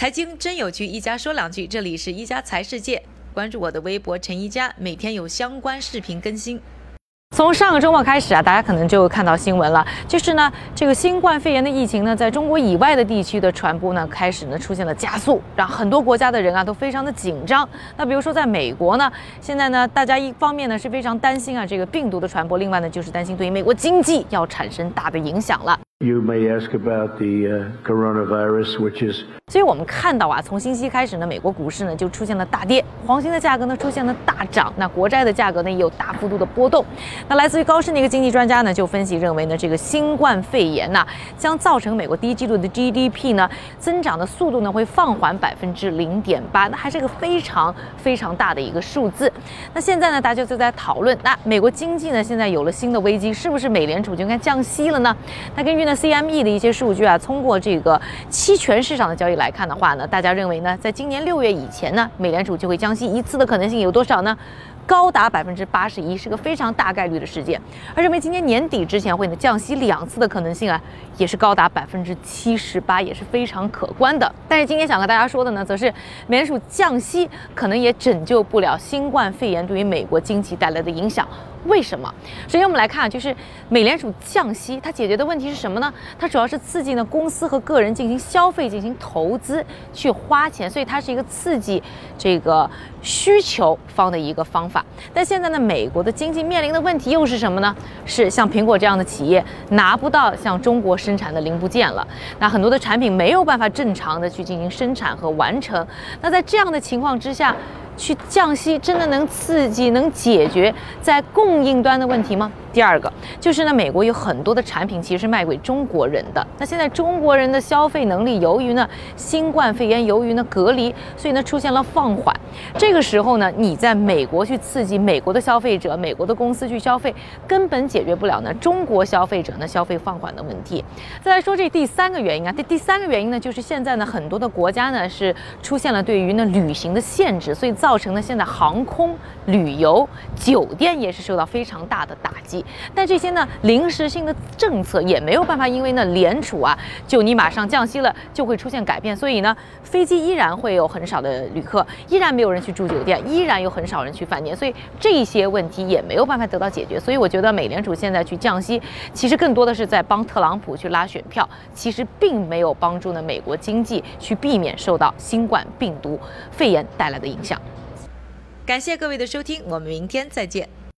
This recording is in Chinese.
财经真有趣，一家说两句。这里是一家财世界，关注我的微博陈一家，每天有相关视频更新。从上个周末开始啊，大家可能就看到新闻了，就是呢，这个新冠肺炎的疫情呢，在中国以外的地区的传播呢，开始呢出现了加速，让很多国家的人啊都非常的紧张。那比如说在美国呢，现在呢，大家一方面呢是非常担心啊这个病毒的传播，另外呢就是担心对于美国经济要产生大的影响了。You may ask about the coronavirus, which is. 所以我们看到啊，从星期开始呢，美国股市呢就出现了大跌，黄金的价格呢出现了大涨，那国债的价格呢也有大幅度的波动。那来自于高盛的一个经济专家呢就分析认为呢，这个新冠肺炎呢将造成美国第一季度的 GDP 呢增长的速度呢会放缓百分之零点八，那还是个非常非常大的一个数字。那现在呢，大家就在讨论，那美国经济呢现在有了新的危机，是不是美联储就应该降息了呢？那根据呢。那 CME 的一些数据啊，通过这个期权市场的交易来看的话呢，大家认为呢，在今年六月以前呢，美联储就会降息一次的可能性有多少呢？高达百分之八十一，是个非常大概率的事件。而认为今年年底之前会呢降息两次的可能性啊，也是高达百分之七十八，也是非常可观的。但是今天想和大家说的呢，则是美联储降息可能也拯救不了新冠肺炎对于美国经济带来的影响。为什么？首先我们来看，就是美联储降息，它解决的问题是什么呢？它主要是刺激呢公司和个人进行消费、进行投资、去花钱，所以它是一个刺激这个需求方的一个方法。但现在呢，美国的经济面临的问题又是什么呢？是像苹果这样的企业拿不到像中国生产的零部件了，那很多的产品没有办法正常的去进行生产和完成。那在这样的情况之下，去降息真的能刺激、能解决在供应端的问题吗？第二个就是呢，美国有很多的产品其实是卖给中国人的。那现在中国人的消费能力由于呢新冠肺炎，由于呢隔离，所以呢出现了放缓。这个时候呢，你在美国去刺激美国的消费者、美国的公司去消费，根本解决不了呢中国消费者呢消费放缓的问题。再来说这第三个原因啊，这第三个原因呢，就是现在呢很多的国家呢是出现了对于呢旅行的限制，所以造成了现在航空、旅游、酒店也是受到非常大的打击。但这些呢临时性的政策也没有办法，因为呢联储啊，就你马上降息了，就会出现改变。所以呢，飞机依然会有很少的旅客，依然没有人去住酒店，依然有很少人去饭店。所以这些问题也没有办法得到解决。所以我觉得美联储现在去降息，其实更多的是在帮特朗普去拉选票，其实并没有帮助呢美国经济去避免受到新冠病毒肺炎带来的影响。感谢各位的收听，我们明天再见。